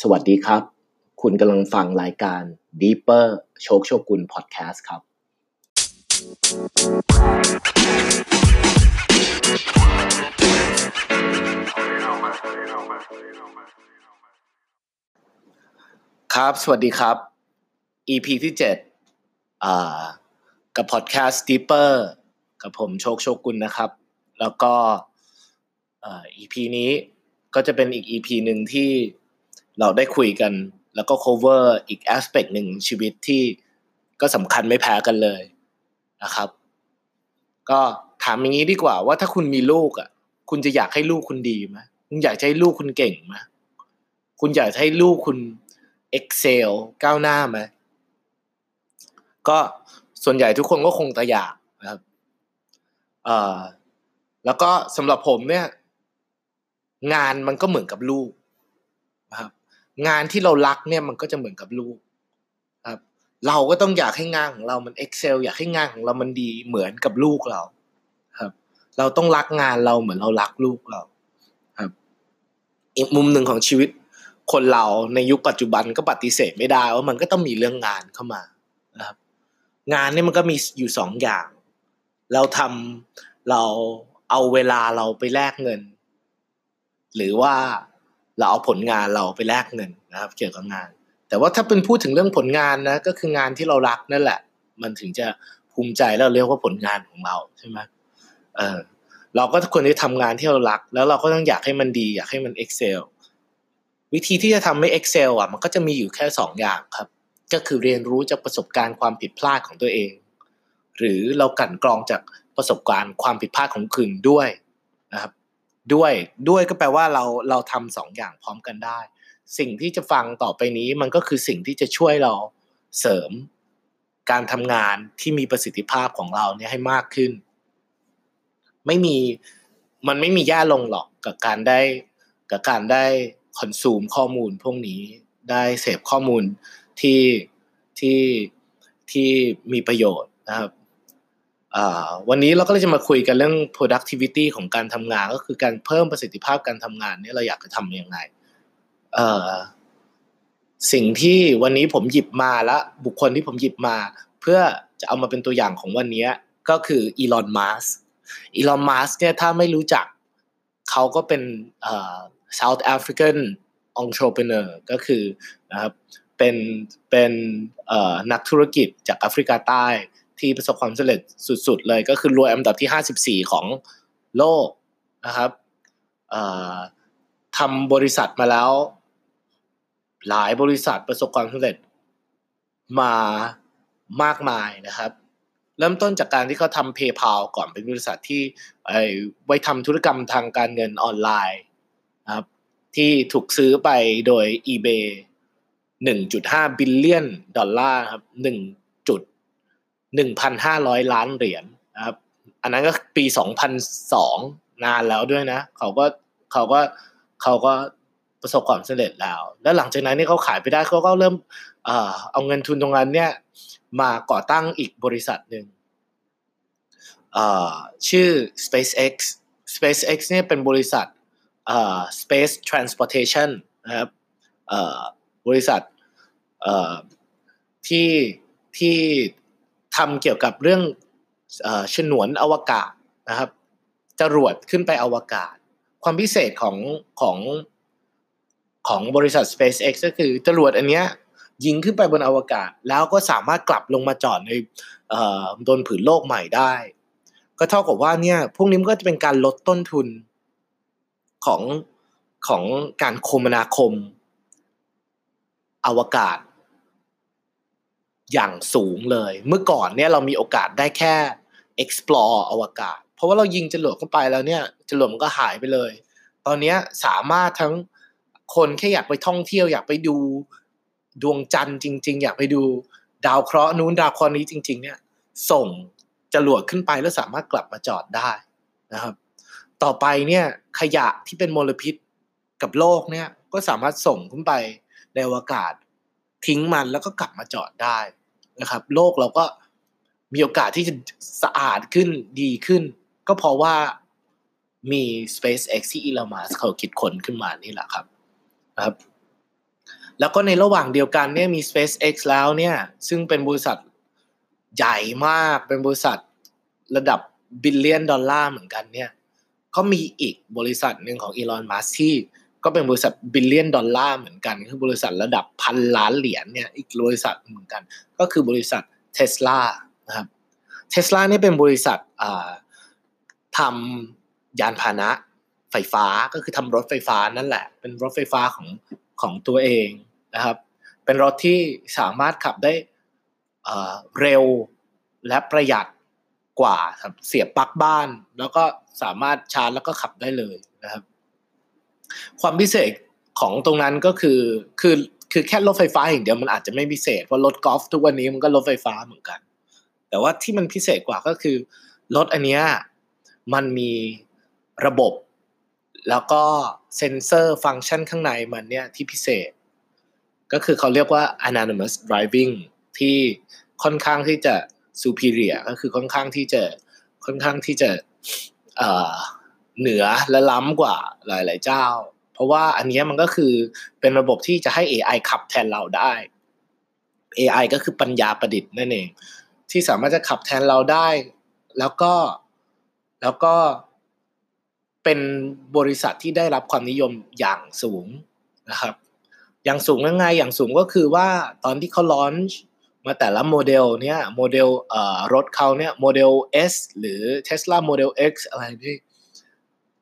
สวัสดีครับ คุณกำลังฟังรายการ Deeper โชคโชกุลพอดแคสต์ครับ ครับ สวัสดีครับ EP ที่7อ่ากับพอดแคสต์ Deeper กับผมโชคโชกุลนะครับ แล้วก็อ่า EP นี้ก็จะเป็นอีก EP หนึ่งที่ เราได้คุยกัน แล้วก็ cover อีก aspect หนึ่งชีวิตที่ก็สำคัญไม่แพ้กันเลยนะครับ ก็ถามอย่างนี้ดีกว่าว่าถ้าคุณมีลูกอะ คุณจะอยากให้ลูกคุณดีไหมคุณอยากให้ลูกคุณเก่งไหมคุณอยากให้ลูกคุณ excel ก้าวหน้าไหมก็ส่วนใหญ่ทุกคนก็คงจะอยากนะครับเอ่อแล้วก็สำหรับผมเนี่ย งานมันก็เหมือนกับลูก งานที่เรารักเนี่ยมันก็จะเหมือนกับลูกครับ เราก็ต้องอยากให้งานของเรามัน excel อยากให้งานของเรามันดีเหมือนกับลูกเราครับ เราต้องรักงานเราเหมือนเรารักลูกเราครับ อีกมุมหนึ่งของชีวิตคนเราในยุคปัจจุบันก็ปฏิเสธไม่ได้ว่ามันก็ต้องมีเรื่องงานเข้ามานะครับ งานเนี่ยมันก็มีอยู่สองอย่าง เราทำเราเอาเวลาเราไปแลกเงิน หรือว่า เราเอาผลงานเราไปแลกเงินนะครับ เกี่ยวกับงาน แต่ว่าถ้าเป็นพูดถึงเรื่องผลงานนะก็คืองานที่เรารักนั่นแหละ มันถึงจะภูมิใจแล้วเรียกว่าผลงานของเราใช่ไหมเออเราก็ควรที่ทำงานที่เรารัก แล้วเราก็ต้องอยากให้มันดี อยากให้มัน excel วิธีที่จะทำให้ excel อะมันก็จะมีอยู่แค่สองอย่างครับ ก็คือเรียนรู้จากประสบการณ์ความผิดพลาดของตัวเอง หรือเรากั่นกรองจากประสบการณ์ความผิดพลาดของคืนด้วย ด้วยด้วยก็แปลว่าเราเราทำสองอย่างพร้อมกันได้ สิ่งที่จะฟังต่อไปนี้มันก็คือสิ่งที่จะช่วยเราเสริมการทำงานที่มีประสิทธิภาพของเราเนี่ยให้มากขึ้น ไม่มีมันไม่มีแย่ลงหรอกกับการได้กับการได้คอนซูมข้อมูลพวกนี้ได้เสพข้อมูลที่ที่ที่มีประโยชน์นะครับ วันนี้เราก็เลยจะมาคุยกันเรื่อง productivity ของการทำงาน ก็คือการเพิ่มประสิทธิภาพการทำงานนี่เราอยากจะทำยังไงสิ่งที่วันนี้ผมหยิบมาและบุคคลที่ผมหยิบมา เพื่อจะเอามาเป็นตัวอย่างของวันนี้ก็คืออีลอนมัสอีลอนมัสเนี่ยถ้าไม่รู้จักเขาก็เป็น South African entrepreneur ก็คือนะครับเป็นเป็นนักธุรกิจจากแอฟริกาใต้ ที่ประสบความสำเร็จสุดๆเลยก็คือรวยอันดับที่ 54 ของโลกนะครับทำบริษัทมาแล้ว หลายบริษัทประสบความสำเร็จมามากมายนะครับ เริ่มต้นจากการที่เขาทำ PayPal ก่อนเป็นบริษัทที่ไว้ทำธุรกรรมทางการเงินออนไลน์นะครับที่ถูกซื้อไปโดย eBay 1.5 billion dollar ครับ 1,500 ล้านเหรียญนะครับ อันนั้นก็ปี 2002 นานแล้วด้วยนะ เขาก็เขาก็เขาก็ประสบความสำเร็จแล้ว แล้วหลังจากนั้นนี่เขาขายไปได้เขาก็เริ่มเอ่อเอาเงินทุนตรงนั้นเนี่ยมาก่อตั้งอีกบริษัทหนึ่งเอ่อชื่อ SpaceX SpaceX เนี่ยเป็นบริษัทเอ่อ Space Transportation นะครับเอ่อบริษัทเอ่อที่ที่ ทำเกี่ยวกับเรื่องฉนวนอวกาศนะครับจรวดขึ้นไปอวกาศ ความพิเศษของของของบริษัท SpaceX ก็คือจรวดอันเนี้ยยิงขึ้นไปบนอวกาศ แล้วก็สามารถกลับลงมาจอดในบนผืนโลกใหม่ได้ ก็เท่ากับว่าเนี่ยพวกนี้มันก็จะเป็นการลดต้นทุนของของการคมนาคม อวกาศ อย่างสูงเลย เมื่อก่อนเนี่ยเรามีโอกาสได้แค่ explore อวกาศ เพราะว่าเรายิงจรวดเข้าไปแล้วเนี่ยจรวดมันก็หายไปเลย ตอนนี้สามารถทั้งคนแค่อยากไปท่องเที่ยว อยากไปดูดวงจันทร์จริง ๆ อยากไปดูดาวเคราะห์นู้นดาวเคราะห์นี้จริง ๆ เนี่ย ส่งจรวดขึ้นไปแล้วสามารถกลับมาจอดได้นะครับ ต่อไปเนี่ยขยะที่เป็นมลพิษกับโลกเนี่ยก็สามารถส่งขึ้นไปในอวกาศทิ้งมันแล้วก็กลับมาจอดได้ นะครับ โลกเราก็มีโอกาสที่จะสะอาดขึ้นดีขึ้น ก็เพราะว่ามี SpaceX ที่อีลอนมัสเขาคิดค้นขึ้นมานี่แหละครับนะครับ แล้วก็ในระหว่างเดียวกันเนี่ยมี SpaceX แล้วเนี่ย ซึ่งเป็นบริษัทใหญ่มากเป็นบริษัทระดับ billion dollar เหมือนกันเนี่ย ก็มีอีกบริษัทหนึ่งของอีลอนมัสที่ ก็เป็นบริษัท billion dollar เหมือนกัน คือบริษัทระดับพันล้านเหรียญเนี่ยอีกบริษัทเหมือนกัน ก็คือบริษัทเทสลานะครับเทสลานี่เป็นบริษัททำยานพาหนะไฟฟ้าก็คือทำรถไฟฟ้านั่นแหละ เป็นรถไฟฟ้าของของตัวเองนะครับ เป็นรถที่สามารถขับได้เร็วและประหยัดกว่าเสียบปลั๊กบ้าน แล้วก็สามารถชาร์จแล้วก็ขับได้เลยนะครับ ความพิเศษของตรงนั้นก็คือคือคือแค่รถไฟฟ้าอย่างเดียวมันอาจจะไม่พิเศษเพราะรถกอล์ฟทุกวันนี้มันก็รถไฟฟ้าเหมือนกัน แต่ว่าที่มันพิเศษกว่าก็คือรถอันเนี้ยมันมีระบบ แล้วก็เซนเซอร์ฟังก์ชันข้างในมันเนี่ยที่พิเศษ ก็คือเขาเรียกว่า anonymous driving ที่ค่อนข้างที่จะ superior ก็คือค่อนข้างที่จะค่อนข้างที่จะเเหนือและล้ำกว่าหลาย ๆ เจ้า เพราะว่าอันนี้มันก็คือเป็นระบบที่จะให้ AI ขับแทนเราได้ AI ก็คือปัญญาประดิษฐ์นั่นเอง ที่สามารถจะขับแทนเราได้ แล้วก็แล้วก็เป็นบริษัทที่ได้รับความนิยมอย่างสูงนะครับ อย่างสูงยังไงอย่างสูงก็คือว่าตอนที่เขาลอนช์มาแต่ละโมเดลเนี่ยโมเดลรถเขาเนี่ยโมเดล S หรือ Tesla Model X อะไรที่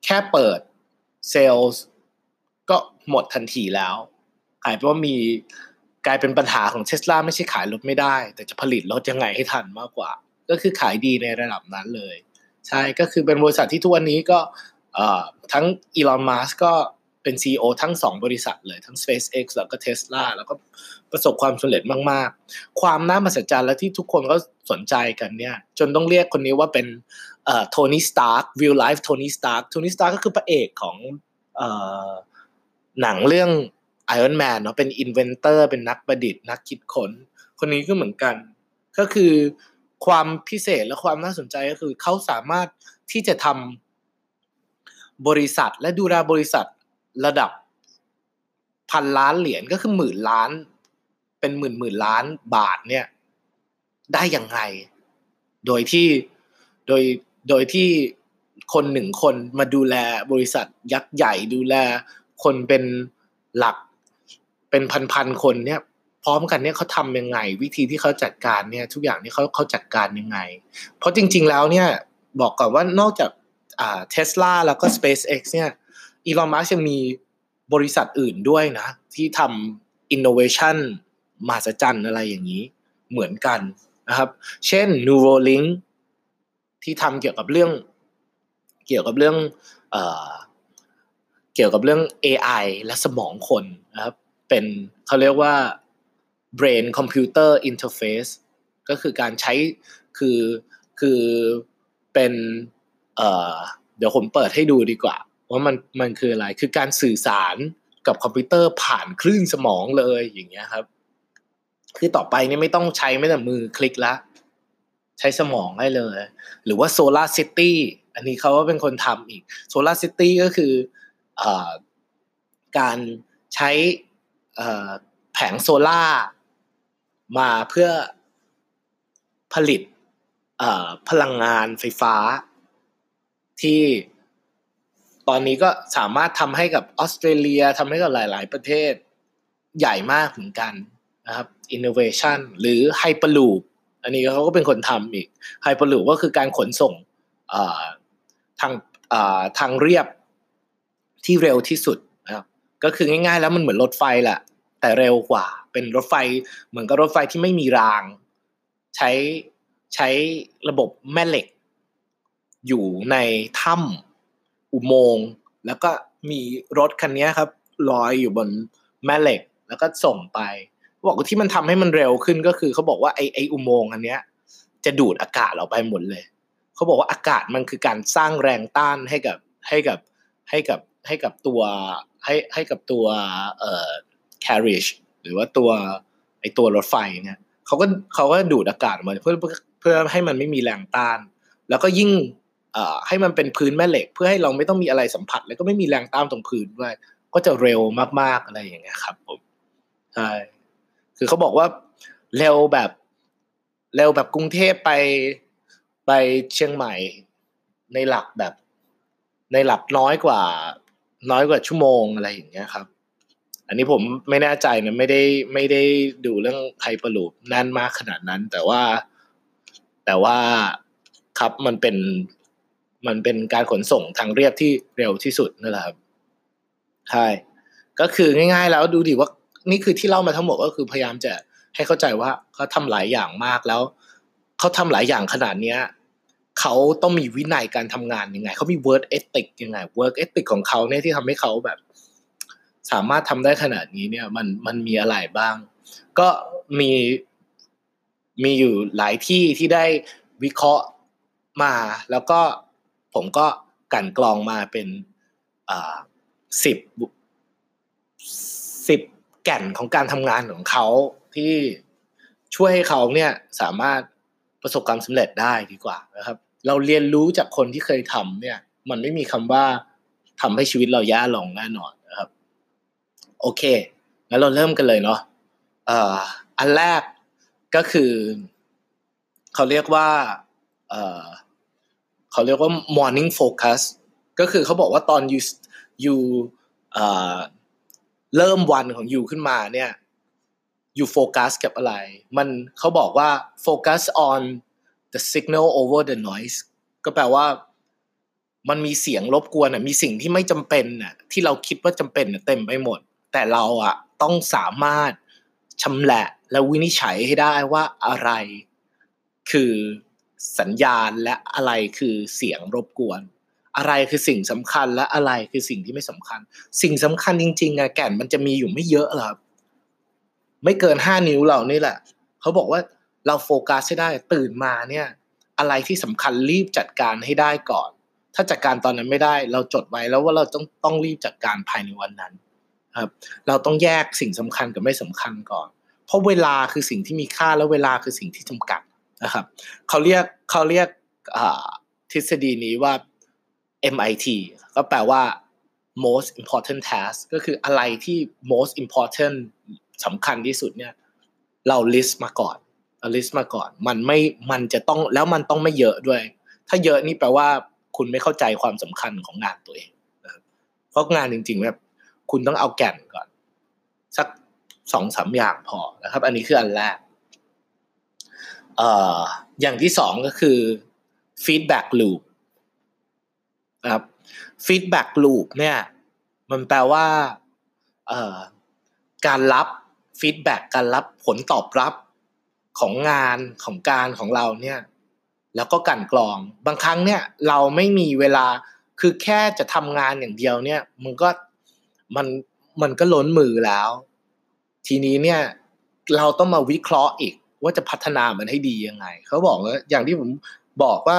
แค่เปิดเซลล์ก็หมดทันทีแล้วกลายเป็นว่ามีกลายเป็นปัญหาของเทสลาไม่ใช่ขายรถไม่ได้ แต่จะผลิตรถยังไงให้ทันมากกว่า ก็คือขายดีในระดับนั้นเลย ใช่ก็คือเป็นบริษัทที่ทุกวันนี้ก็ทั้งอีลอนมัสก็เป็น CEO ทั้งสองบริษัทเลย ทั้ง SpaceX แล้วก็ Tesla แล้วก็ประสบความสำเร็จมาก ๆ ความน่ามหัศจรรย์และที่ทุกคนก็สนใจกันเนี่ย จนต้องเรียกคนนี้ว่าเป็นโทนี่สตาร์ค real life โทนี่สตาร์คโทนี่สตาร์คก็คือพระเอกของหนังเรื่อง Iron Man เนาะเป็น inventor เป็นนักประดิษฐ์นักคิดค้น คนนี้ก็เหมือนกัน ก็คือความพิเศษและความน่าสนใจก็คือเขาสามารถที่จะทำบริษัทและดูแลบริษัทระดับพันล้านเหรียญก็คือหมื่นล้าน เป็นหมื่นหมื่นล้านบาทเนี่ย ได้อย่างไงโดยที่โดย โดยที่คนหนึ่งคนมาดูแลบริษัทยักษ์ใหญ่ดูแลคนเป็นหลักเป็นพันๆคนเนี่ยพร้อมกันเนี่ยเขาทำยังไง วิธีที่เขาจัดการเนี่ย ทุกอย่างนี่เขาเขาจัดการยังไง เพราะจริง ๆ แล้วเนี่ยบอกก่อนว่านอกจากอ่าเทสลาแล้วก็ SpaceX เนี่ยอีลอนมัสยังมีบริษัทอื่นด้วยนะ ที่ทำอินโนเวชันมาสจันอะไรอย่างนี้เหมือนกันนะครับ เช่น Neuralink ที่ทำเกี่ยวกับเรื่อง เกี่ยวกับเรื่องเเกี่ยวกับเรื่อง AI และสมองคนนะครับ เป็นเขาเรียกว่า brain computer interface ก็คือการใช้คือคือเป็นเเดี๋ยวผมเปิดให้ดูดีกว่า ว่ามันมันคืออะไรคือการสื่อสารกับคอมพิวเตอร์ผ่านคลื่นสมองเลยอย่างเงี้ยครับ คือต่อไปนี่ไม่ต้องใช้ไม่แต่มือคลิกละ ใช้สมองได้เลย หรือว่า SolarCity อันนี้เขาก็เป็นคนทำอีก SolarCity ก็คืออการใช้แผงโซลาร์มาเพื่อผลิตพลังงานไฟฟ้า ที่ตอนนี้ก็สามารถทำให้กับออสเตรเลียทำให้กับหลาย ๆ ประเทศใหญ่มากเหมือนกันนะครับ innovation หรือ hyperloop อันนี้เขาก็เป็นคนทำอีก hyperloop ก็คือการขนส่งทางทางเรียบที่เร็วที่สุดนะครับก็คือง่ายๆ แล้วมันเหมือนรถไฟแหละแต่เร็วกว่า เป็นรถไฟเหมือนกับรถไฟที่ไม่มีราง ใช้ใช้ระบบแม่เหล็ก อยู่ในถ้ำอุโมงค์แล้วก็มีรถคันนี้ครับลอยอยู่บนแม่เหล็ก แล้วก็ส่งไป บอกว่าที่มันทำให้มันเร็วขึ้นก็คือเขาบอกว่าไอไออุโมงค์อันเนี้ย จะดูดอากาศออกไปหมดเลยเขาบอกว่าอากาศมันคือการสร้างแรงต้านให้กับให้กับให้กับให้กับตัวให้ให้กับตัวเอ่อ carriage หรือว่าตัวไอตัวรถไฟเนี่ยเขาก็เขาก็ดูดอากาศมาเพื่อเพื่อให้มันไม่มีแรงต้าน แล้วก็ยิ่งเอ่อให้มันเป็นพื้นแม่เหล็ก เพื่อให้เราไม่ต้องมีอะไรสัมผัส แล้วก็ไม่มีแรงต้านตรงพื้นด้วย ก็จะเร็วมากๆอะไรอย่างเงี้ยครับผมใช่ คือเขาบอกว่าเร็วแบบเร็วแบบกรุงเทพไปไปเชียงใหม่ ในหลักแบบ ในหลักน้อยกว่า น้อยกว่าชั่วโมงอะไรอย่างเงี้ยครับ อันนี้ผมไม่แน่ใจนะไม่ได้ไม่ได้ดูเรื่องไฮเปอร์ลูปแน่นมากขนาดนั้น แต่ว่าแต่ว่าครับมันเป็นมันเป็นการขนส่งทางเรียบที่เร็วที่สุดนั่นแหละครับใช่ก็คือง่าย ๆ แล้วดูดิว่า นี่คือที่เล่ามาทั้งหมดก็คือพยายามจะให้เข้าใจว่าเขาทำหลายอย่างมากแล้วเขาทำหลายอย่างขนาดเนี้ยเขาต้องมีวินัยการทำงานยังไงเขามี work ethic ยังไง work ethic ของเขาเนี่ยที่ทำให้เขาแบบ สามารถทำได้ขนาดนี้เนี่ย มันมันมีอะไรบ้าง ก็มีมีอยู่หลายที่ที่ได้วิเคราะห์มา แล้วก็ผมก็กันกรองมาเป็นอ่าสิบสิบ ก่นของการทำงานของเขาที่ช่วยให้เขาเนี่ยสามารถประสบความสำเร็จได้ดีกว่านะครับ เราเรียนรู้จากคนที่เคยทำเนี่ย มันไม่มีคำว่าทำให้ชีวิตเราแย่ลงแน่นอนนะครับ โอเคงั้นเราเริ่มกันเลยเนาะเอ่ออันแรกก็คือเขาเรียกว่าเอ่อเขาเรียกว่า morning focus ก็คือเขาบอกว่าตอน you you เอ่อ เริ่มวันของยูขึ้นมาเนี่ยยูโฟกัสกับอะไร มันเขาบอกว่า focus on the signal over the noise ก็แปลว่ามันมีเสียงรบกวนอะมีสิ่งที่ไม่จำเป็นอะที่เราคิดว่าจำเป็นเต็มไปหมด แต่เราอะต้องสามารถชำแหละและวินิจฉัยให้ได้ว่าอะไร คือสัญญาณและอะไรคือเสียงรบกวน อะไรคือสิ่งสำคัญและอะไรคือสิ่งที่ไม่สำคัญ สิ่งสำคัญจริงๆอะแก่นมันจะมีอยู่ไม่เยอะหรอกไม่เกินห้านิ้วเรานี่แหละเขาบอกว่าเราโฟกัสให้ได้ตื่นมาเนี่ย อะไรที่สำคัญรีบจัดการให้ได้ก่อน ถ้าจัดการตอนนั้นไม่ได้ เราจดไว้แล้วว่าเราต้องต้องรีบจัดการภายในวันนั้น ครับ เราต้องแยกสิ่งสำคัญกับไม่สำคัญก่อน เพราะเวลาคือสิ่งที่มีค่าแล้วเวลาคือสิ่งที่จำกัดนะครับ เขาเรียกเขาเรียกทฤษฎีนี้ว่า MIT ก็แปลว่า most important task ก็คืออะไรที่ most important สำคัญที่สุดเนี่ยเรา list มาก่อนเรา list มาก่อน มันไม่ มันจะต้อง แล้วมันต้องไม่เยอะด้วย ถ้าเยอะนี่แปลว่าคุณไม่เข้าใจความสำคัญของงานตัวเองเพราะงานจริงๆแบบคุณต้องเอาแก่นก่อน สักสองสามอย่างพอนะครับ อันนี้คืออันแรกเอ่ออย่างที่สองก็คือ feedback loop ครับ feedback loop เนี่ย มันแปลว่าการรับ feedback การรับผลตอบรับของงานของการของเราเนี่ย แล้วก็กลั่นกรอง บางครั้งเนี่ย เราไม่มีเวลาคือแค่จะทำงานอย่างเดียวเนี่ย มันก็มันมันก็ล้นมือแล้ว ทีนี้เนี่ย เราต้องมาวิเคราะห์อีกว่าจะพัฒนามันให้ดียังไง เขาบอกว่าอย่างที่ผมบอกว่า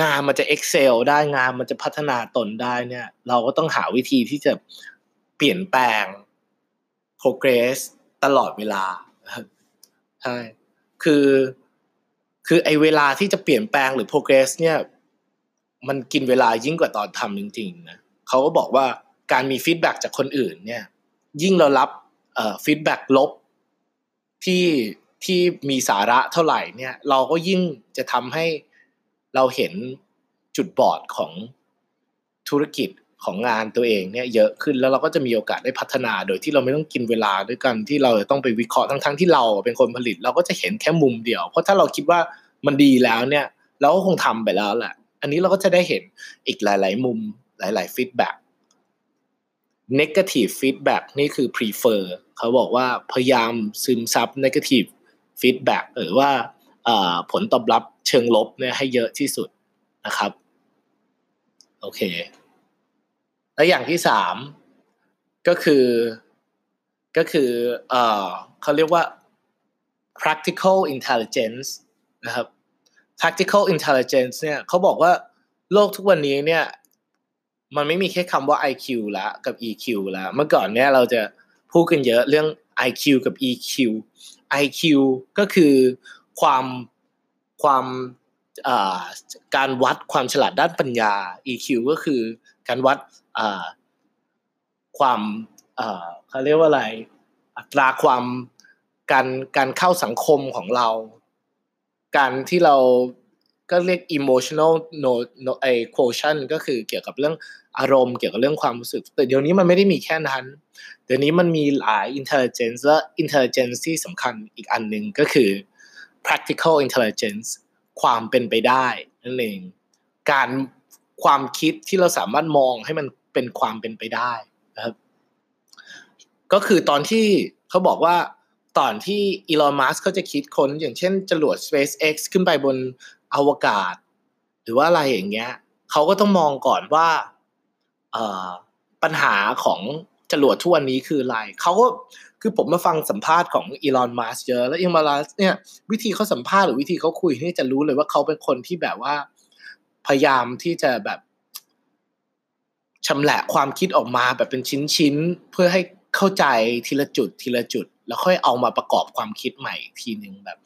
งานมันจะ excel ได้งานมันจะพัฒนาตนได้เนี่ย เราก็ต้องหาวิธีที่จะเปลี่ยนแปลง progress ตลอดเวลาใช่คือคือไอเวลาที่จะเปลี่ยนแปลงหรือ progress เนี่ย มันกินเวลายิ่งกว่าตอนทำจริงๆนะเขาก็บอกว่าการมีฟีดแบ็จากคนอื่นเนี่ย ยิ่งเรารับฟีดแบ็ลบที่ที่มีสาระเท่าไหร่เนี่ย เราก็ยิ่งจะทำให้ เราเห็นจุดบอดของธุรกิจของงานตัวเองเนี่ยเยอะขึ้นแล้วเราก็จะมีโอกาสได้พัฒนา โดยที่เราไม่ต้องกินเวลาด้วยกันที่เราต้องไปวิเคราะห์ทั้งๆที่เราเป็นคนผลิต เราก็จะเห็นแค่มุมเดียว เพราะถ้าเราคิดว่ามันดีแล้วเนี่ยเราก็คงทำไปแล้วแหละ อันนี้เราก็จะได้เห็นอีกหลาย ๆ มุมหลาย ๆ feedback negative feedback นี่คือ prefer เขาบอกว่าพยายามซึมซับ negative feedback หรือว่าผลตอบรับ เชิงลบเนี่ยให้เยอะที่สุดนะครับ โอเค และอย่างที่สามก็คือก็คือเออเขาเรียกว่า practical intelligence นะครับ practical intelligence เนี่ยเขาบอกว่าโลกทุกวันนี้เนี่ยมันไม่มีแค่คำว่า IQ ละกับ EQ ละเมื่อก่อนเนี่ยเราจะพูดกันเยอะเรื่อง IQ กับ EQ IQ ก็คือความ ความการวัดความฉลาดด้านปัญญา EQ ก็คือการวัดความเขาเรียกว่าอะไร อัตราความการการเข้าสังคมของเรา การที่เราก็เรียก emotional no no ไอ quotient ก็คือเกี่ยวกับเรื่องอารมณ์เกี่ยวกับเรื่องความรู้สึก แต่เดี๋ยวนี้มันไม่ได้มีแค่นั้น เดี๋ยวนี้มันมีหลาย intelligence และ intelligence ที่สำคัญอีกอันหนึ่งก็คือ practical intelligence ความเป็นไปได้นั่นเอง การความคิดที่เราสามารถมองให้มันเป็นความเป็นไปได้นะครับ ก็คือตอนที่เขาบอกว่าตอนที่อีลอนมัสเขาจะคิดค้นอย่างเช่นจรวด SpaceX ขึ้นไปบนอวกาศ หรือว่าอะไรอย่างเงี้ยเขาก็ต้องมองก่อนว่าปัญหาของ จรวดทุกวันนี้คืออะไรเขาก็คือผมมาฟังสัมภาษณ์ของอีลอนมัสเยอะแล้วอีลอนมัสเนี่ยวิธีเขาสัมภาษณ์หรือวิธีเขาคุยนี่จะรู้เลยว่าเขาเป็นคนที่แบบว่า พยายามที่จะแบบชำแหละความคิดออกมาแบบเป็นชิ้นๆเพื่อให้เข้าใจทีละจุดทีละจุด แล้วค่อยเอามาประกอบความคิดใหม่ทีหนึ่งแบบ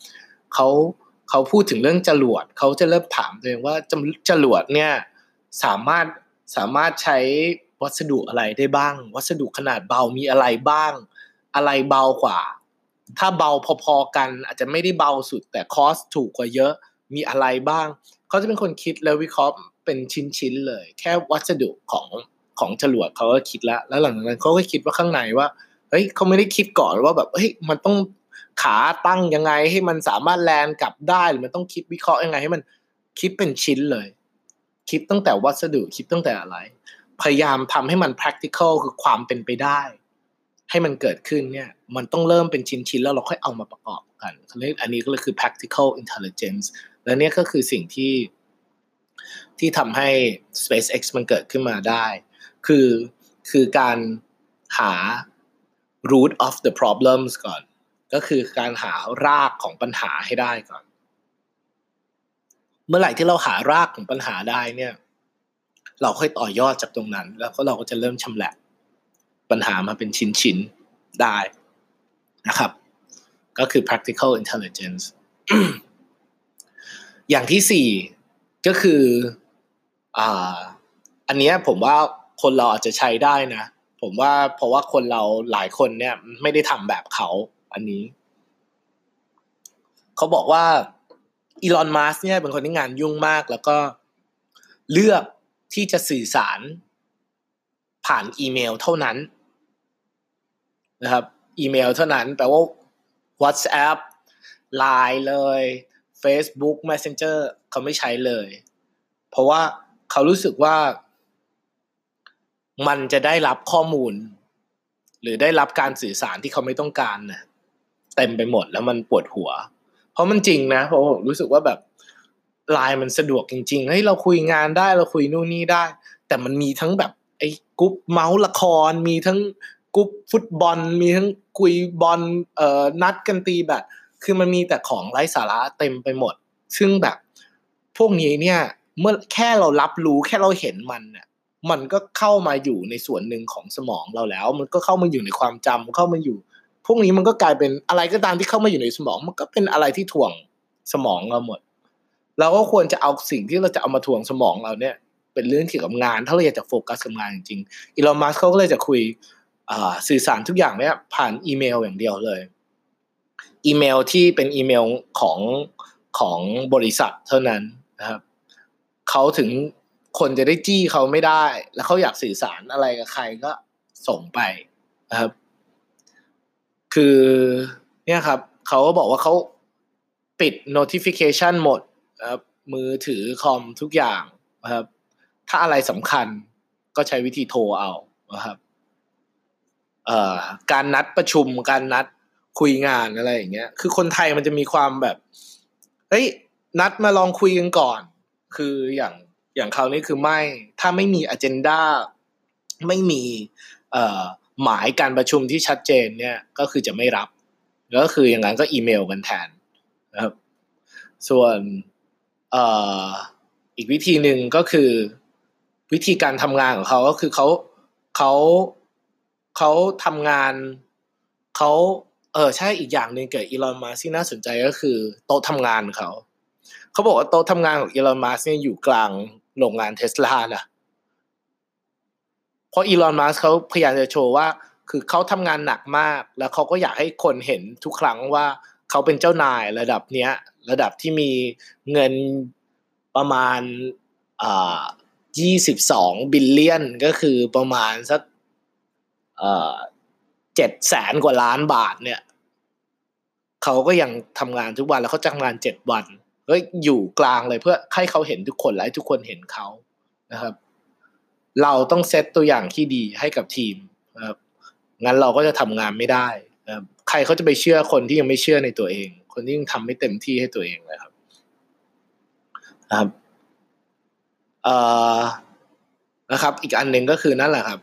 เขาเขาพูดถึงเรื่องจรวดเขาจะเริ่มถามตัวเองว่าจรวดเนี่ยสามารถสามารถใช้ วัสดุอะไรได้บ้าง วัสดุขนาดเบามีอะไรบ้าง อะไรเบากว่า ถ้าเบาพอๆกัน อาจจะไม่ได้เบาสุด แต่คอสถูกกว่าเยอะมีอะไรบ้างเขาจะเป็นคนคิดแล้ววิเคราะห์เป็นชิ้นๆเลย แค่วัสดุของของจรวดเขาก็คิดแล้วแล้วหลังจากนั้นเขาก็คิดว่าข้างในว่าเฮ้ยเขาไม่ได้คิดก่อนว่าแบบเฮ้ยมันต้องขาตั้งยังไงให้มันสามารถแลนกลับได้หรือมันต้องคิดวิเคราะห์ยังไงให้มันคิดเป็นชิ้นเลย คิดตั้งแต่วัสดุคิดตั้งแต่อะไร พยายามทำให้มัน practical คือความเป็นไปได้ ให้มันเกิดขึ้นเนี่ยมันต้องเริ่มเป็นชิ้นๆแล้วเราค่อยเอามาประกอบกันเรียอันนี้ก็เลยคือ practical intelligence และเนี่ยก็คือสิ่งที่ที่ทำให้ SpaceX มันเกิดขึ้นมาได้ คือคือการหา root of the problems ก่อน ก็คือการหารากของปัญหาให้ได้ก่อน เมื่อไหร่ที่เราหารากของปัญหาได้เนี่ย เราค่อยต่อยอดจากตรงนั้น แล้วก็เราก็จะเริ่มชำแหละปัญหามาเป็นชิ้นๆได้นะครับ ก็คือ practical intelligence อย่างที่สี่ก็คืออ่าอันนี้ผมว่าคนเราอาจจะใช้ได้นะ ผมว่าเพราะว่าคนเราหลายคนเนี่ยไม่ได้ทำแบบเขาอันนี้ เขาบอกว่าอีลอนมัสเนี่ยเป็นคนที่งานยุ่งมากแล้วก็เลือก ที่จะสื่อสารผ่านอีเมลเท่านั้นนะครับ อีเมลเท่านั้นแปลว่า WhatsApp Line เลย Facebook Messenger เขาไม่ใช้เลย เพราะว่าเขารู้สึกว่า มันจะได้รับข้อมูล หรือได้รับการสื่อสารที่เขาไม่ต้องการนะเต็มไปหมดแล้วมันปวดหัว เพราะมันจริงนะเพราะผมรู้สึกว่าแบบ ไลน์มันสะดวกจริงๆเฮ้ยเราคุยงานได้เราคุยนู่นนี่ได้ แต่มันมีทั้งแบบไอ้กรุ๊ปเม้าท์ละคร มีทั้งกรุ๊ปฟุตบอล มีทั้งคุยบอลเอ่อนัดกันตีแบด คือมันมีแต่ของไร้สาระเต็มไปหมด ซึ่งแบบ พวกนี้เนี่ยเมื่อแค่เรารับรู้แค่เราเห็นมันเนี่ยมันก็เข้ามาอยู่ในส่วนหนึ่งของสมองเราแล้ว มันก็เข้ามาอยู่ในความจำเข้ามาอยู่ พวกนี้มันก็กลายเป็นอะไรก็ตามที่เข้ามาอยู่ในสมอง มันก็เป็นอะไรที่ถ่วงสมองเราหมด เราก็ควรจะเอาสิ่งที่เราจะเอามาถ่วงสมองเราเนี่ย เป็นเรื่องเกี่ยวกับงาน ถ้าเราอยากจะโฟกัสกับงานจริงๆอีลอนมัสเขาก็เลยจะคุยสื่อสารทุกอย่างเนี่ยผ่านอีเมลอย่างเดียวเลย อีเมลที่เป็นอีเมลของของบริษัทเท่านั้นนะครับเขาถึงคนจะได้จี้เขาไม่ได้ แล้วเขาอยากสื่อสารอะไรกับใครก็ส่งไปนะครับ คือเนี่ยครับ เขาก็บอกว่าเขาปิด notification หมด ครับมือถือคอมทุกอย่างนะครับ ถ้าอะไรสำคัญก็ใช้วิธีโทรเอานะครับเอ่อการนัดประชุมการนัดคุยงานอะไรอย่างเงี้ย คือคนไทยมันจะมีความแบบเฮ้ยนัดมาลองคุยกันก่อน คืออย่างอย่างเขานี่คือไม่ถ้าไม่มีอเจนดาไม่มีเอ่อหมายการประชุมที่ชัดเจนเนี่ยก็คือจะไม่รับ แล้วก็คืออย่างนั้นก็อีเมลกันแทนนะครับ ส่วน อีกวิธีหนึ่งก็คือ วิธีการทำงานของเขาก็คือเขาเขาเขาทำงานเขาเออใช่อีกอย่างหนึ่งเกิดอีลอนมัสที่น่าสนใจก็คือ โต๊ะทำงานเขาเขาบอกว่าโต๊ะทำงานของอีลอนมัสเนี่ยอยู่กลางโรงงานเทสลานะเพราะอีลอนมัสเขาพยายามจะโชว์ว่า คือเขาทำงานหนักมาก แล้วเขาก็อยากให้คนเห็นทุกครั้งว่าเขาเป็นเจ้านายระดับเนี้ย ระดับที่มีเงินประมาณอ่ายี่สิบสองบิลเลียนก็คือประมาณสักเอ่อเจ็ดแสนกว่าล้านบาทเนี่ยเขาก็ยังทำงานทุกวันแล้วเขาจะทำงานเจ็ดวันก็อยู่กลางเลยเพื่อให้เขาเห็นทุกคนและให้ทุกคนเห็นเขานะครับ เราต้องเซตตัวอย่างที่ดีให้กับทีมนะครับงั้นเราก็จะทำงานไม่ได้นะครับใครเขาจะไปเชื่อคนที่ยังไม่เชื่อในตัวเอง คนที่ยังทำไม่เต็มที่ให้ตัวเองเลยครับนะครับเอ่อนะครับ อีกอันหนึ่งก็คือนั่นแหละครับ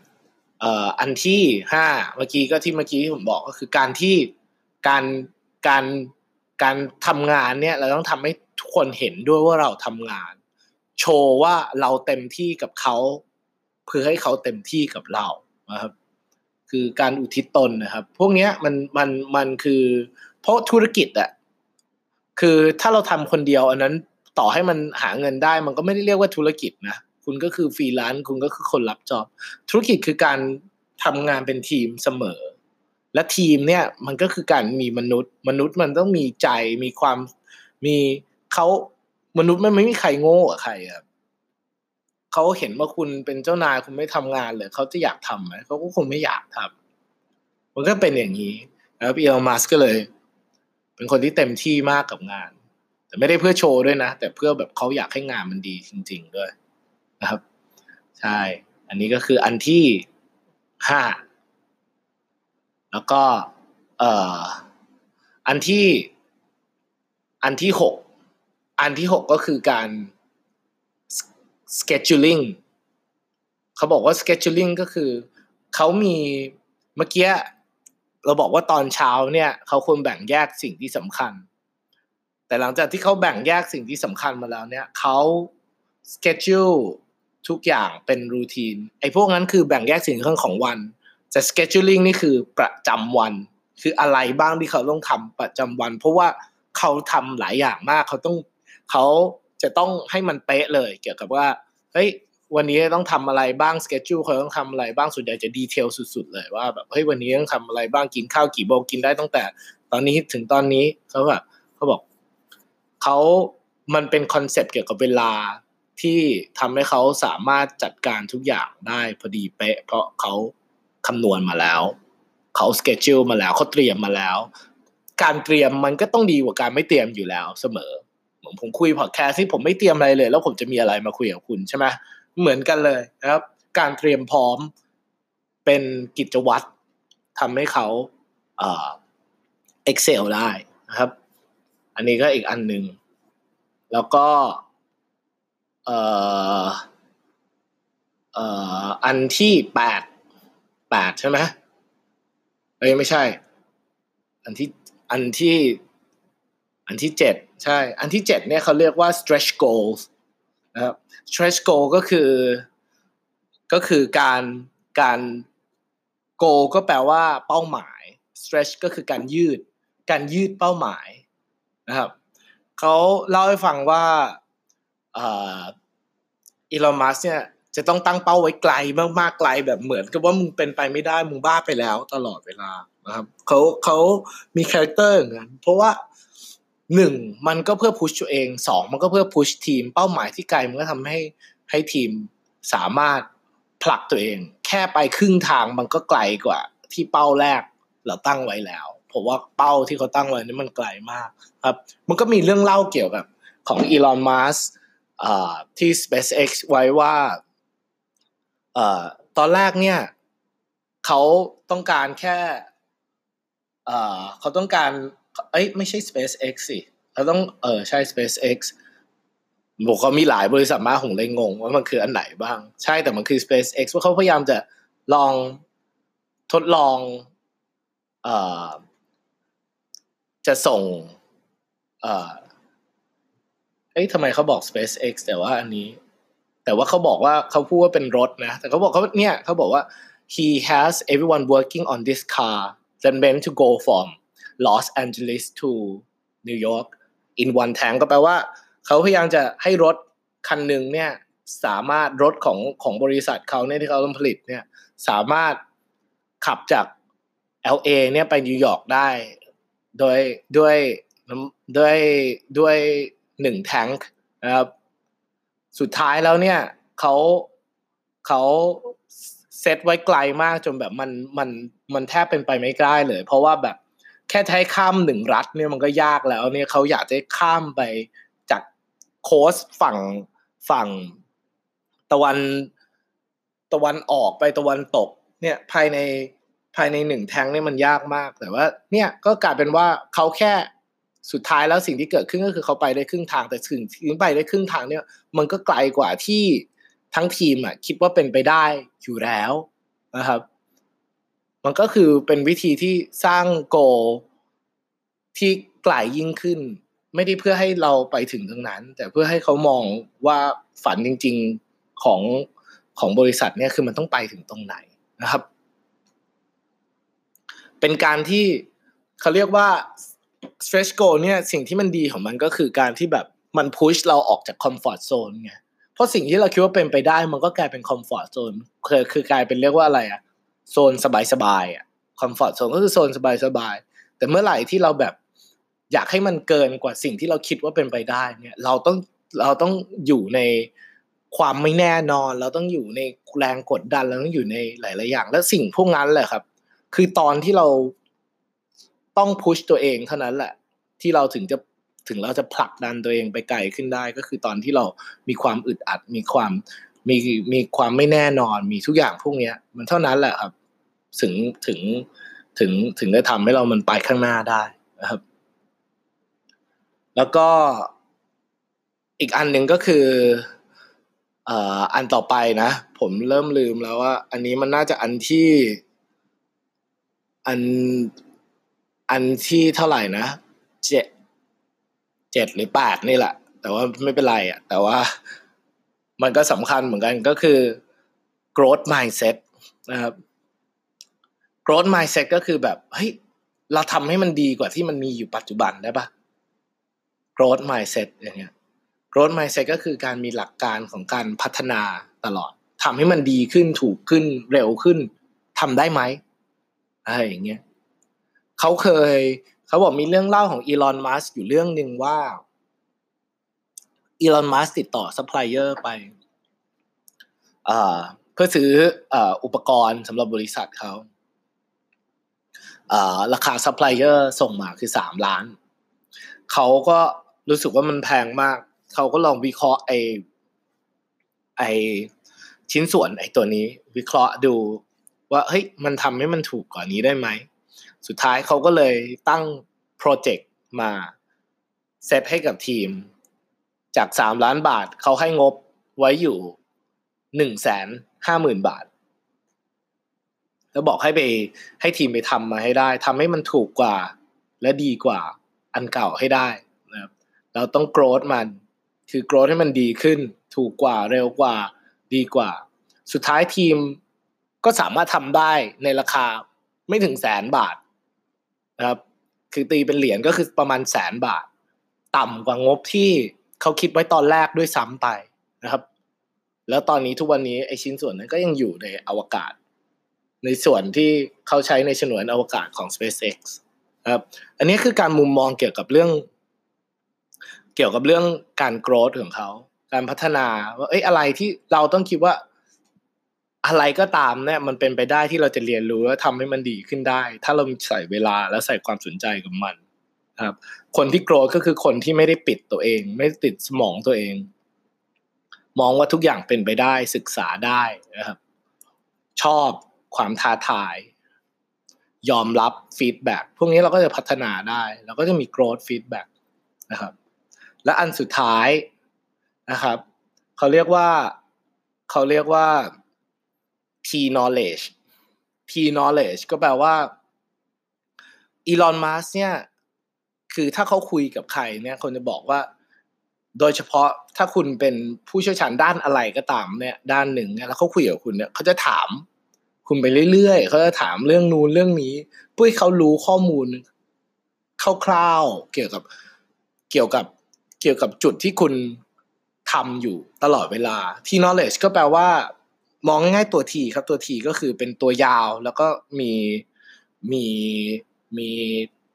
เอ่ออันที่ห้าเมื่อกี้ก็ที่เมื่อกี้ที่ผมบอกก็คือการที่การการการทำงานเนี่ย เราต้องทำให้ทุกคนเห็นด้วยว่าเราทำงาน โชว์ว่าเราเต็มที่กับเขาเพื่อให้เขาเต็มที่กับเรานะครับ คือการอุทิศตนนะครับ พวกเนี้ยมันมันมันคือเพราะธุรกิจอะ คือถ้าเราทำคนเดียว อันนั้นต่อให้มันหาเงินได้ มันก็ไม่ได้เรียกว่าธุรกิจนะคุณก็คือฟรีแลนซ์คุณก็คือคนรับจอบธุรกิจคือการทำงานเป็นทีมเสมอ และทีมเนี่ยมันก็คือการมีมนุษย์ มนุษย์มันต้องมีใจมีความมีเขามนุษย์มันไม่มีใครโง่กับใครครับเขาเห็นว่าคุณเป็นเจ้านายคุณไม่ทำงานเลยเขาจะอยากทำไหมเขาก็คงไม่อยากทำมันก็เป็นอย่างนี้แล้วอีลอนมัสก็เลย เป็นคนที่เต็มที่มากกับงาน แต่ไม่ได้เพื่อโชว์ด้วยนะ แต่เพื่อแบบเขาอยากให้งานมันดีจริง ๆ ด้วยนะครับ ใช่ อันนี้ก็คืออันที่ห้าแล้วก็ เอ่อ อันที่ อันที่หกอันที่หกก็คือการ scheduling เขาบอกว่า scheduling ก็คือ เขามีเมื่อกี้ เราบอกว่าตอนเช้าเนี่ยเขาควรแบ่งแยกสิ่งที่สำคัญ แต่หลังจากที่เขาแบ่งแยกสิ่งที่สำคัญมาแล้วเนี่ยเขา schedule ทุกอย่างเป็นรูทีนไอ้พวกนั้นคือแบ่งแยกสิ่งของของวันแต่ scheduling นี่คือประจำวัน คืออะไรบ้างที่เขาต้องทำประจำวัน เพราะว่าเขาทำหลายอย่างมากเขาต้องเขาจะต้องให้มันเป๊ะเลย เกี่ยวกับว่าเฮ้ย วันนี้ต้องทำอะไรบ้าง schedule เขาต้องทำอะไรบ้างส่วนใหญ่จะ detail สุด ๆ เลยว่าแบบเฮ้ยวันนี้ต้องทำอะไรบ้างกินข้าวกี่โมงกินได้ตั้งแต่ ตอนนี้ถึงตอนนี้เขาแบบเขาบอกเขามันเป็นคอนเซปต์เกี่ยวกับเวลาที่ทำให้เขาสามารถจัดการทุกอย่างได้พอดีเป๊ะ เพราะเขาคำนวณมาแล้วเขา schedule มาแล้วเขาเตรียมมาแล้ว การเตรียมมันก็ต้องดีกว่าการไม่เตรียมอยู่แล้วเสมอผมผมคุยพอดแคสที่ผมไม่เตรียมอะไรเลย แล้วผมจะมีอะไรมาคุยกับคุณใช่ไหม เหมือนกันเลยนะครับ การเตรียมพร้อมเป็นกิจวัตรทำให้เขาเอ่อ Excel ได้นะครับ อันนี้ก็อีกอันหนึ่งแล้วก็เอ่อเอ่ออันที่แปดแปดใช่ไหมเอ้ยไม่ใช่ อันที่อันที่ อันที่เจ็ดใช่ อันที่เจ็ดเนี่ยเขาเรียกว่า stretch goals นะครับ stretch goal ก็คือก็คือการการ goal ก็แปลว่าเป้าหมาย stretch ก็คือการยืด การยืดเป้าหมายนะครับเขาเล่าให้ฟังว่าอีลอนมัสเนี่ยจะต้องตั้งเป้าไว้ไกลมากๆไกลแบบเหมือนกับว่ามึงเป็นไปไม่ได้มึงบ้าไปแล้วตลอดเวลานะครับเขาเขามี character อย่างนั้นเพราะว่า หนึ่งมันก็เพื่อ push ตัวเองสองมันก็เพื่อ push ทีม เป้าหมายที่ไกลมันก็ทำให้ให้ทีมสามารถผลักตัวเอง แค่ไปครึ่งทางมันก็ไกลกว่า ที่เป้าแรกเราตั้งไว้แล้วผมว่าเป้าที่เขาตั้งไว้นี่มันไกลมากครับ มันก็มีเรื่องเล่าเกี่ยวกับของอีลอนมัสที่ SpaceX ไว้ว่าตอนแรกเนี่ยเขาต้องการแค่เขาต้องการ เอ้ยไม่ใช่ SpaceX สิเราต้องเออใช่ SpaceX บอกเขามีหลายบริษัทมากผมเลยงงว่ามันคืออันไหนบ้าง ใช่แต่มันคือ SpaceX ว่าเขาพยายามจะลองทดลองเอ่อจะส่งเอ่อเอ้ยทำไมเขาบอก SpaceX แต่ว่าอันนี้ แต่ว่าเขาบอกว่าเขาพูดว่าเป็นรถนะ แต่เขาบอกเขาเนี่ยเขาบอกว่า he has everyone working on this car that meant to go from Los Angeles to New York in one tank ก็แปลว่า เขาพยายามจะให้รถคันหนึ่งเนี่ยสามารถรถของของบริษัทเขาเนี่ยที่เขาต้องผลิตเนี่ยสามารถขับจาก LA เนี่ยไปนิวยอร์กได้ โดยด้วยด้วยด้วยหนึ่งแทงค์นะครับสุดท้ายแล้วเนี่ยเขาเขาเซตไว้ไกลมากจนแบบมันมันมันแทบเป็นไปไม่ได้เลย เพราะว่าแบบ แค่ใช้ข้ามหนึ่งรัฐเนี่ยมันก็ยากแล้วเนี่ยเขาอยากจะข้ามไปจากโคสฝั่งฝั่ง ตะวันตะวันออกไปตะวันตก เนี่ยภายในภายในหนึ่งแทงเนี่ยมันยากมากแต่ว่า เนี่ยก็กลายเป็นว่าเขาแค่สุดท้ายแล้วสิ่งที่เกิดขึ้นก็คือเขาไปได้ครึ่งทางแต่สิ่งที่ไปได้ครึ่งทางเนี่ย มันก็ไกลกว่าที่ทั้งทีมอะคิดว่าเป็นไปได้อยู่แล้วนะครับ มันก็คือเป็นวิธีที่สร้างโกที่ไกลยิ่งขึ้น ไม่ได้เพื่อให้เราไปถึงตรงนั้น แต่เพื่อให้เขามองว่าฝันจริง ๆของของบริษัทเนี่ยคือมันต้องไปถึงตรงไหนนะครับ เป็นการที่เขาเรียกว่า stretch goal เนี่ยสิ่งที่มันดีของมันก็คือการที่แบบมันพุชเราออกจาก comfort zone ไงเพราะสิ่งที่เราคิดว่าเป็นไปได้มันก็กลายเป็น comfort zone คือคือกลายเป็นเรียกว่าอะไรอะ โซนสบายๆอะ comfort zone ก็คือโซนสบายๆแต่เมื่อไหร่ที่เราแบบอยากให้มันเกินกว่าสิ่งที่เราคิดว่าเป็นไปได้เนี่ยเราต้องเราต้องอยู่ในความไม่แน่นอน เราต้องอยู่ในแรงกดดันเราต้องอยู่ในหลาย ๆ อย่าง และสิ่งพวกนั้นแหละครับ คือตอนที่เราต้องพุชตัวเองเท่านั้นแหละ ที่เราถึงจะถึงเราจะผลักดันตัวเองไปไกลขึ้นได้ ก็คือตอนที่เรามีความอึดอัดมีความ มีมีความไม่แน่นอนมีทุกอย่างพวกเนี้ย มันเท่านั้นแหละครับ ถึงถึงถึงถึงได้ทำให้เรามันไปข้างหน้าได้นะครับ แล้วก็อีกอันหนึ่งก็คืออ่าอันต่อไปนะ ผมเริ่มลืมแล้วว่า อันนี้มันน่าจะอันที่อันอันที่เท่าไหร่นะเจ็ดเจ็ดหรือแปดนี่แหละ แต่ว่าไม่เป็นไรอะ แต่ว่า มันก็สำคัญเหมือนกันก็คือ growth mindset นะครับ growth mindset ก็คือแบบเฮ้ยเราทำให้มันดีกว่าที่มันมีอยู่ปัจจุบันได้ปะ growth mindset อย่างเงี้ย growth mindset ก็คือการมีหลักการของการพัฒนาตลอดทำให้มันดีขึ้นถูกขึ้นเร็วขึ้นทำได้ไหมอะไรอย่างเงี้ยเขาเคยเขาบอกมีเรื่องเล่าของอีลอนมัสอยู่เรื่องหนึ่งว่า อีลอนมัสติดต่อซัพพลายเออร์ไปเพื่อซื้ออุปกรณ์สำหรับบริษัทเขาราคาซัพพลายเออร์ส่งมาคือสามล้าน เขาก็รู้สึกว่ามันแพงมาก เขาก็ลองวิเคราะห์ไอไอชิ้นส่วนไอตัวนี้ วิเคราะห์ดูว่าเฮ้ยมันทำให้มันถูกกว่านี้ได้ไหม สุดท้ายเขาก็เลยตั้งโปรเจกต์มาเซตให้กับทีม จากสามล้านบาทเขาให้งบไว้อยู่หนึ่งแสนห้าหมื่นบาท แล้วบอกให้ไปให้ทีมไปทำมาให้ได้ทำให้มันถูกกว่า และดีกว่าอันเก่าให้ได้นะครับเราต้องโกรธมัน คือโกรธให้มันดีขึ้น ถูกกว่าเร็วกว่า ดีกว่า สุดท้ายทีมก็สามารถทำได้ในราคาไม่ถึงแสนบาทนะครับ คือตีเป็นเหรียญก็คือประมาณแสนบาท ต่ำกว่างบที่ เขาคิดไว้ตอนแรกด้วยซ้ำไปนะครับ แล้วตอนนี้ทุกวันนี้ไอชิ้นส่วนนั้นก็ยังอยู่ในอวกาศ ในส่วนที่เขาใช้ในฉนวนอวกาศของ SpaceX ครับ อันนี้คือการมุมมองเกี่ยวกับเรื่อง เกี่ยวกับเรื่องการ growth ของเขา การพัฒนาว่าเอ้ยอะไรที่เราต้องคิดว่าอะไรก็ตามเนี่ยมันเป็นไปได้ที่เราจะเรียนรู้แล้วทำให้มันดีขึ้นได้ ถ้าเราใส่เวลาแล้วใส่ความสนใจกับมัน ครับ คนที่ growth ก็คือคนที่ไม่ได้ปิดตัวเอง ไม่ปิดสมองตัวเอง มองว่าทุกอย่างเป็นไปได้ศึกษาได้นะครับ ชอบความท้าทาย ยอมรับ feedback พวกนี้เราก็จะพัฒนาได้เราก็จะมี growth feedbackนะครับ และอันสุดท้ายนะครับเขาเรียกว่าเขาเรียกว่า T knowledge T knowledge ก็แปลว่าอีลอนมัสเนี่ย คือถ้าเขาคุยกับใครเนี่ยคนจะบอกว่า โดยเฉพาะถ้าคุณเป็นผู้เชี่ยวชาญด้านอะไรก็ตามเนี่ยด้านหนึ่งแล้วเขาคุยกับคุณเนี่ยเขาจะถามคุณไปเรื่อยๆเขาจะถามเรื่องนู้นเรื่องนี้เพื่อให้เขารู้ข้อมูลคร่าวๆเกี่ยวกับเกี่ยวกับเกี่ยวกับจุดที่คุณทำอยู่ตลอดเวลาที่ knowledge ก็แปลว่า มองง่ายๆตัวทีครับตัวทีก็คือเป็นตัวยาวแล้วก็มีมีมี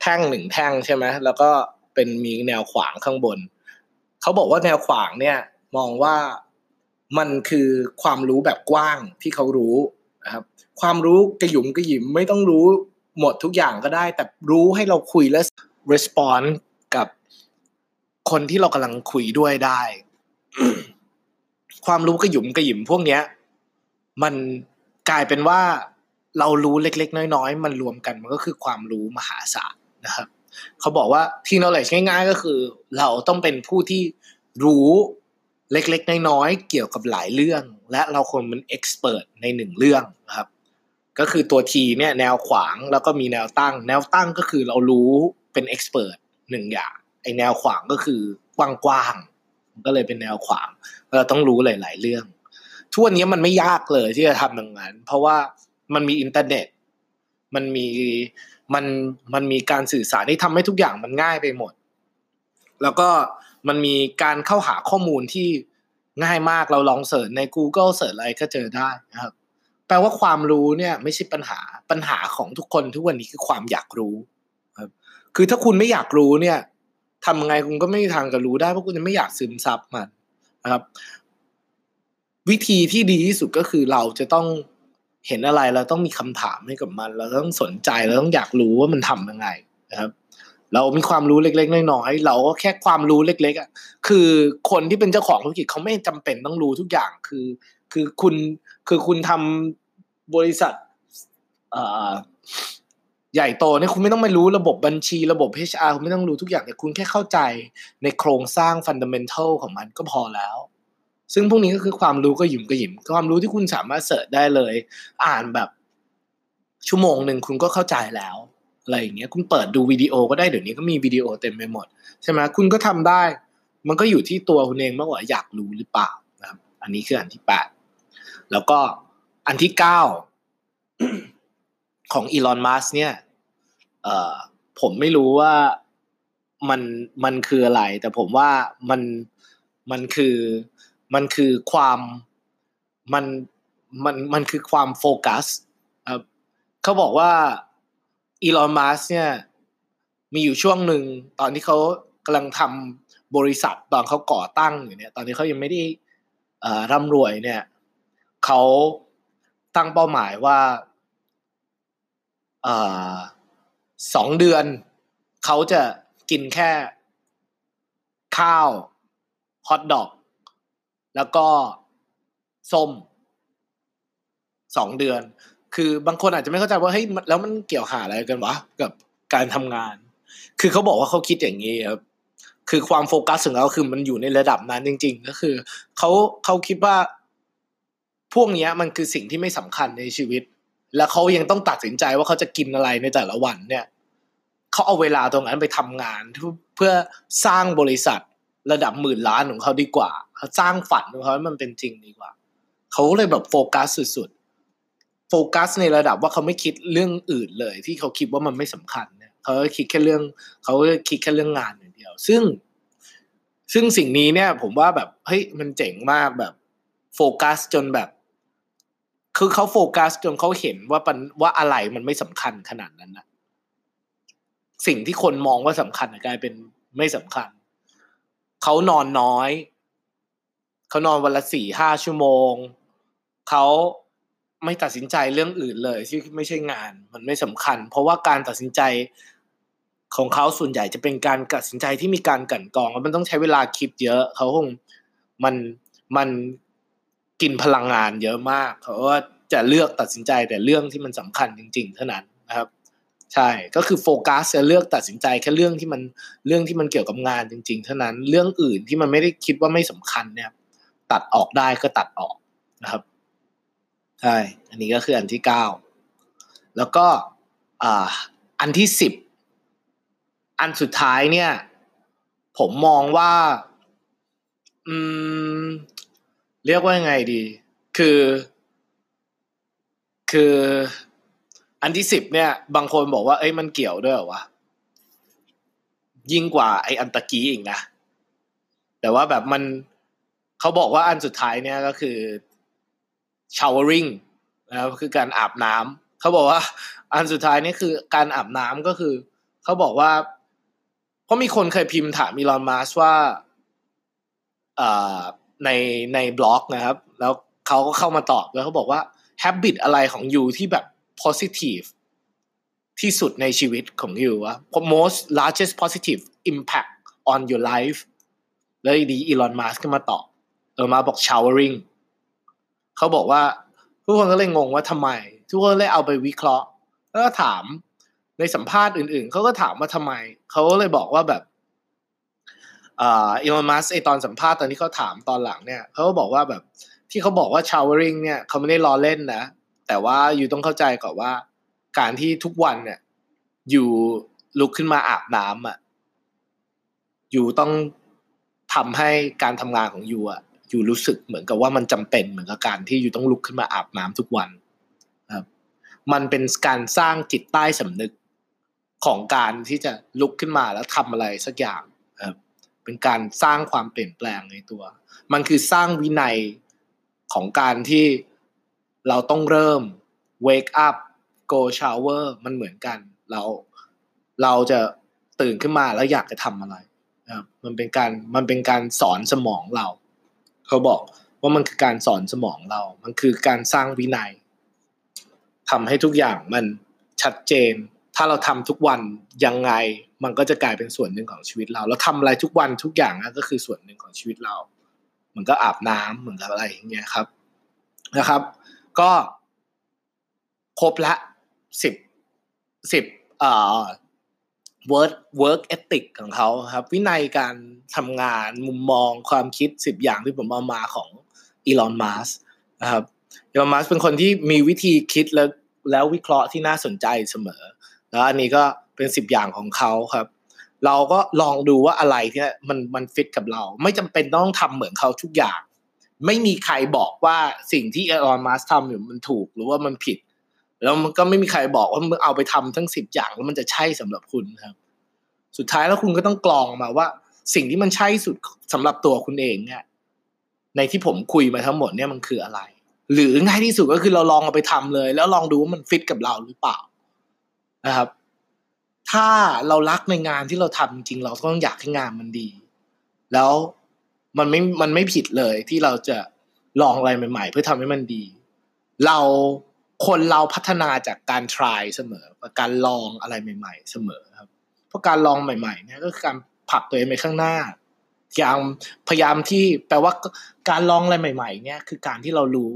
แท่งหนึ่งแท่งใช่ไหมแล้วก็เป็นมีแนวขวางข้างบน เขาบอกว่าแนวขวางเนี่ยมองว่ามันคือความรู้แบบกว้างที่เขารู้นะครับความรู้กระหยุมกระหยิมไม่ต้องรู้หมดทุกอย่างก็ได้ แต่รู้ให้เราคุยและ respond กับคนที่เรากำลังคุยด้วยได้ ความรู้กระหยุมกระหยิมพวกเนี้ย มันกลายเป็นว่าเรารู้เล็ก ๆ น้อย ๆ มันรวมกันมันก็คือความรู้มหาศาล นะครับเขาบอกว่าที่ knowledge ง่ายๆ ก็คือ เราต้องเป็นผู้ที่รู้เล็กๆ น้อยๆ เกี่ยวกับหลายเรื่อง และเราควรเป็น expert ในหนึ่งเรื่องนะครับ ก็คือตัวทีเนี่ยแนวขวางแล้วก็มีแนวตั้ง แนวตั้งก็คือเรารู้เป็น expert หนึ่งอย่างไอแนวขวางก็คือกว้างๆก็เลยเป็นแนวขวาง เราต้องรู้หลาย ๆ เรื่องทุกวันนี้มันไม่ยากเลยที่จะทำอย่างนั้น เพราะว่ามันมีอินเทอร์เน็ต มันมี มันมันมีการสื่อสารที่ทำให้ทุกอย่างมันง่ายไปหมด แล้วก็มันมีการเข้าหาข้อมูลที่ง่ายมากเราลองเสิร์ชใน Google เสิร์ชอะไรก็เจอได้นะครับ แปลว่าความรู้เนี่ยไม่ใช่ปัญหาปัญหาของทุกคนทุกวันนี้คือความอยากรู้ครับคือถ้าคุณไม่อยากรู้เนี่ยทำยังไงคุณก็ไม่มีทางจะรู้ได้เพราะคุณจะไม่อยากซึมซับมันนะครับ วิธีที่ดีที่สุดก็คือเราจะต้อง เห็นอะไรเราต้องมีคำถามให้กับมัน เราต้องสนใจเราต้องอยากรู้ว่ามันทำยังไงนะครับ เรามีความรู้เล็กๆน้อยๆเราก็แค่ความรู้เล็ก ๆอะคือคนที่เป็นเจ้าของธุรกิจเขาไม่จำเป็นต้องรู้ทุกอย่างคือ คือคุณคือคุณทำบริษัทใหญ่โตเนี่ยคุณไม่ต้องไม่รู้ระบบบัญชีระบบ HR คุณไม่ต้องรู้ทุกอย่างแต่คุณแค่เข้าใจในโครงสร้างฟันเดเมนทัลของมันก็พอแล้ว ซึ่งพวกนี้ก็คือความรู้ก็หยิมก็หยิมความรู้ที่คุณสามารถเสิร์ชได้เลย อ่านแบบชั่วโมงหนึ่งคุณก็เข้าใจแล้วอะไรอย่างเงี้ยคุณเปิดดูวิดีโอก็ได้เดี๋ยวนี้ก็มีวิดีโอเต็มไปหมดใช่ไหมคุณก็ทำได้ มันก็อยู่ที่ตัวคุณเองมากกว่าอยากรู้หรือเปล่านะครับ อันนี้คืออันที่แปดแล้วก็อันที่เก้าของอีลอนมัสเนี่ยเอ่อผมไม่รู้ว่ามันมันคืออะไร แต่ผมว่ามันมันคือ มันคือความมันมันมันคือความโฟกัสครับเขาบอกว่าอีลอนมัสเนี่ยมีอยู่ช่วงหนึ่งตอนที่เขากำลังทำบริษัทตอนเขาก่อตั้งอยู่เนี่ยตอนนี้เขายังไม่ได้ร่ำรวยเนี่ยเขาตั้งเป้าหมายว่าสองเดือนเขาจะกินแค่ข้าวฮอทดอก แล้วก็ส้มสองเดือน คือบางคนอาจจะไม่เข้าใจว่าเฮ้ยแล้วมันเกี่ยวหาอะไรกันวะกับการทำงาน คือเขาบอกว่าเขาคิดอย่างนี้ครับคือความโฟกัสของเขาคือมันอยู่ในระดับนั้นจริง ๆ ก็คือเขาเขาคิดว่า พวกนี้มันคือสิ่งที่ไม่สำคัญในชีวิต แล้วเขายังต้องตัดสินใจว่าเขาจะกินอะไรในแต่ละวันเนี่ยเขาเอาเวลาตรงนั้นไปทำงาน เพื่อสร้างบริษัทระดับหมื่นล้านของเขาดีกว่า สร้างฝันของเขาให้มันเป็นจริงดีกว่า เขาเลยแบบโฟกัสสุดๆ โฟกัสในระดับว่าเขาไม่คิดเรื่องอื่นเลย ที่เขาคิดว่ามันไม่สำคัญเนี่ยเขาคิดแค่เรื่องเขาคิดแค่เรื่องงานอย่างเดียว ซึ่ง ซึ่งสิ่งนี้เนี่ย ผมว่าแบบเฮ้ยมันเจ๋งมากแบบโฟกัสจนแบบ คือเขาโฟกัสจนเขาเห็นว่าปันว่าอะไรมันไม่สำคัญขนาดนั้นนะสิ่งที่คนมองว่าสำคัญกลายเป็นไม่สำคัญ เขานอนน้อย เขานอนวันละสี่ห้าชั่วโมง เขาไม่ตัดสินใจเรื่องอื่นเลยที่ไม่ใช่งาน มันไม่สำคัญ เพราะว่าการตัดสินใจของเขาส่วนใหญ่จะเป็นการตัดสินใจที่มีการกั่นกรองแล้วมันต้องใช้เวลาคิดเยอะเขาคงมันมันกินพลังงานเยอะมากเขาว่าจะเลือกตัดสินใจแต่เรื่องที่มันสำคัญจริง ๆ เท่านั้นนะครับ ใช่ก็คือโฟกัสจะเลือกตัดสินใจแค่เรื่องที่มันเรื่องที่มันเกี่ยวกับงานจริง ๆ เท่านั้น เรื่องอื่นที่มันไม่ได้คิดว่าไม่สำคัญเนี่ย ตัดออกได้ก็ตัดออกนะครับใช่อันนี้ก็คืออันที่เก้าแล้วก็อ่าอันที่สิบอันสุดท้ายเนี่ย ผมมองว่า อืม เรียกว่ายังไงดี คือ คือ อันที่สิบเนี่ย บางคนบอกว่า เอ้ยมันเกี่ยวด้วยวะยิ่งกว่าไออันตะกี้อีกนะแต่ว่าแบบมัน เขาบอกว่าอันสุดท้ายเนี่ยก็คือ showering นะครับคือการอาบน้ำเขาบอกว่า อันสุดท้ายนี่คือการอาบน้ำก็คือ เขาบอกว่า เพราะมีคนเคยพิมพ์ถามอีลอนมัสว่าในในบล็อกนะครับ แล้วเขาก็เข้ามาตอบแล้วเขาบอกว่า habit อะไรของยูที่แบบ positive ที่สุดในชีวิตของยูวะ most largest positive impact on your life แล้วดีอีลอนมัสก็มาตอบ ออมาบอก showering เขาบอกว่า ทุกคนก็เลยงงว่าทำไม ทุกคนเลยเอาไปวิเคราะห์ แล้วก็ถามในสัมภาษณ์อื่นๆ เขาก็ถามว่าทำไม เขาก็เลยบอกว่าแบบอีลอนมัสไอตอนสัมภาษณ์ตอนที่เขาถามตอนหลังเนี่ยเขาก็บอกว่าแบบที่เขาบอกว่า showering เนี่ยเขาไม่ได้ล้อเล่นนะ แต่ว่าอยู่ต้องเข้าใจก่อนว่าการที่ทุกวันเนี่ยอยู่ลุกขึ้นมาอาบน้ำอะอยู่ต้องทำให้การทำงานของยูอะ อยู่รู้สึกเหมือนกับว่ามันจำเป็นเหมือนกับการที่อยู่ต้องลุกขึ้นมาอาบน้ำทุกวันครับมันเป็นการสร้างจิตใต้สำนึกของการที่จะลุกขึ้นมาแล้วทำอะไรสักอย่างครับเป็นการสร้างความเปลี่ยนแปลงในตัว มันคือสร้างวินัยของการที่เราต้องเริ่ม wake up go shower มันเหมือนกัน เราเราจะตื่นขึ้นมาแล้วอยากจะทำอะไรนะครับมันเป็นการมันเป็นการสอนสมองเรา เขาบอกว่ามันคือการสอนสมองเรา มันคือการสร้างวินัยทำให้ทุกอย่างมันชัดเจน ถ้าเราทำทุกวันยังไง มันก็จะกลายเป็นส่วนหนึ่งของชีวิตเราแล้วทำอะไรทุกวันทุกอย่างนะก็คือส่วนหนึ่งของชีวิตเรา มันก็อาบน้ำเหมือนกับอะไรอย่างเงี้ยครับนะครับ ก็ครบละสิบสิบเอ่อ work work ethic ของเขาครับ วินัยการทำงานมุมมองความคิดสิบอย่างที่ผมเอามาของอีลอนมัสนะครับอีลอนมัสเป็นคนที่มีวิธีคิดแล้วแล้ววิเคราะห์ที่น่าสนใจเสมอ แล้วอันนี้ก็เป็นสิบอย่างของเขาครับ เราก็ลองดูว่าอะไรที่มันมันฟิตกับเรา ไม่จำเป็นต้องทำเหมือนเขาทุกอย่าง ไม่มีใครบอกว่าสิ่งที่อีลอนมัสทำอยู่มันถูกหรือว่ามันผิด แล้วมันก็ไม่มีใครบอกว่ามึงเอาไปทำทั้งสิบอย่างแล้วมันจะใช่สำหรับคุณครับ สุดท้ายแล้วคุณก็ต้องกรองมาว่า สิ่งที่มันใช่สุดสำหรับตัวคุณเองเนี่ยในที่ผมคุยมาทั้งหมดเนี่ยมันคืออะไร หรือง่ายที่สุดก็คือเราลองเอาไปทำเลย แล้วลองดูว่ามันฟิตกับเราหรือเปล่านะครับ ถ้าเรารักในงานที่เราทำจริงเราต้องอยากให้งานมันดี แล้วมันไม่มันไม่ผิดเลยที่เราจะลองอะไรใหม่ ๆ เพื่อทำให้มันดี เรา คนเราพัฒนาจากการ try เสมอการลองอะไรใหม่ ๆ เสมอครับ เพราะการลองใหม่ๆเนี่ยก็คือการผลักตัวเองไปข้างหน้าพยายามพยายามที่แปลว่าการลองอะไรใหม่ ๆ เนี่ยคือการที่เรารู้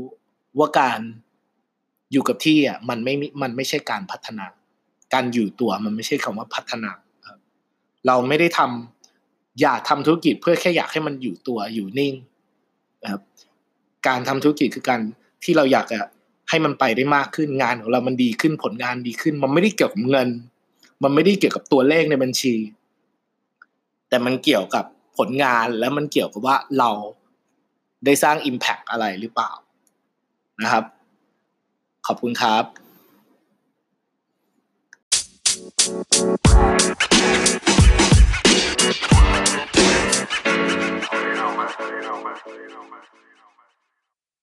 ว่าการอยู่กับที่อะมันไม่มันไม่ใช่การพัฒนา การอยู่ตัวมันไม่ใช่คำว่าพัฒนาครับ เราไม่ได้ทำอยากทำธุรกิจเพื่อแค่อยากให้มันอยู่ตัวอยู่นิ่งนะครับการทำธุรกิจคือการที่เราอยากจะ ให้มันไปได้มากขึ้นงานของเรามันดีขึ้นผลงานดีขึ้น มันไม่ได้เกี่ยวกับเงิน มันไม่ได้เกี่ยวกับตัวเลขในบัญชี แต่มันเกี่ยวกับผลงานและมันเกี่ยวกับว่าเราได้สร้าง Impact อะไรหรือเปล่านะครับ ขอบคุณครับ Thank you.